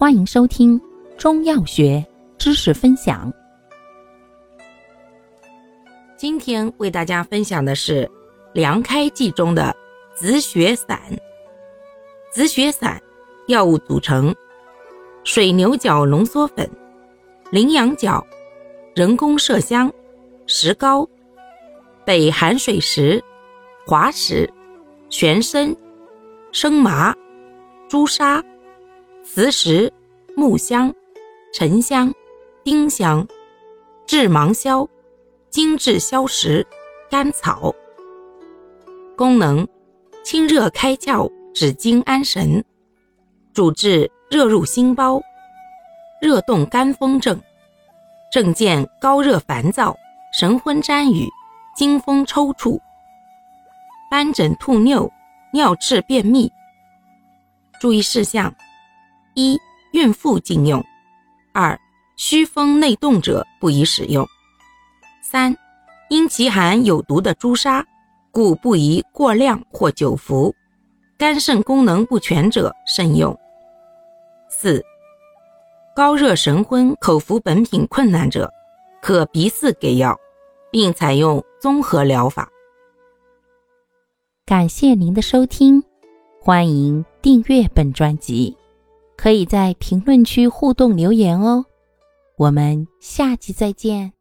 欢迎收听中药学知识分享。今天为大家分享的是凉开剂中的紫雪散。紫雪散药物组成：水牛角浓缩粉、羚羊角、人工麝香、石膏、北寒水石、滑石、玄参、生麻、朱砂。磁石、木香、沉香、丁香、制芒硝、精制消食、甘草。功能：清热开窍、止惊安神，主治热入心包、热动肝风症，症见高热烦躁、神昏沾雨、惊风抽搐、斑疹吐衄、尿赤便秘。注意事项。一、孕妇禁用；二、虚风内动者不宜使用；三、因其含有毒的朱砂，故不宜过量或久服；肝肾功能不全者慎用；四、高热神昏、口服本品困难者，可鼻饲给药，并采用综合疗法。感谢您的收听，欢迎订阅本专辑。可以在评论区互动留言哦，我们下期再见。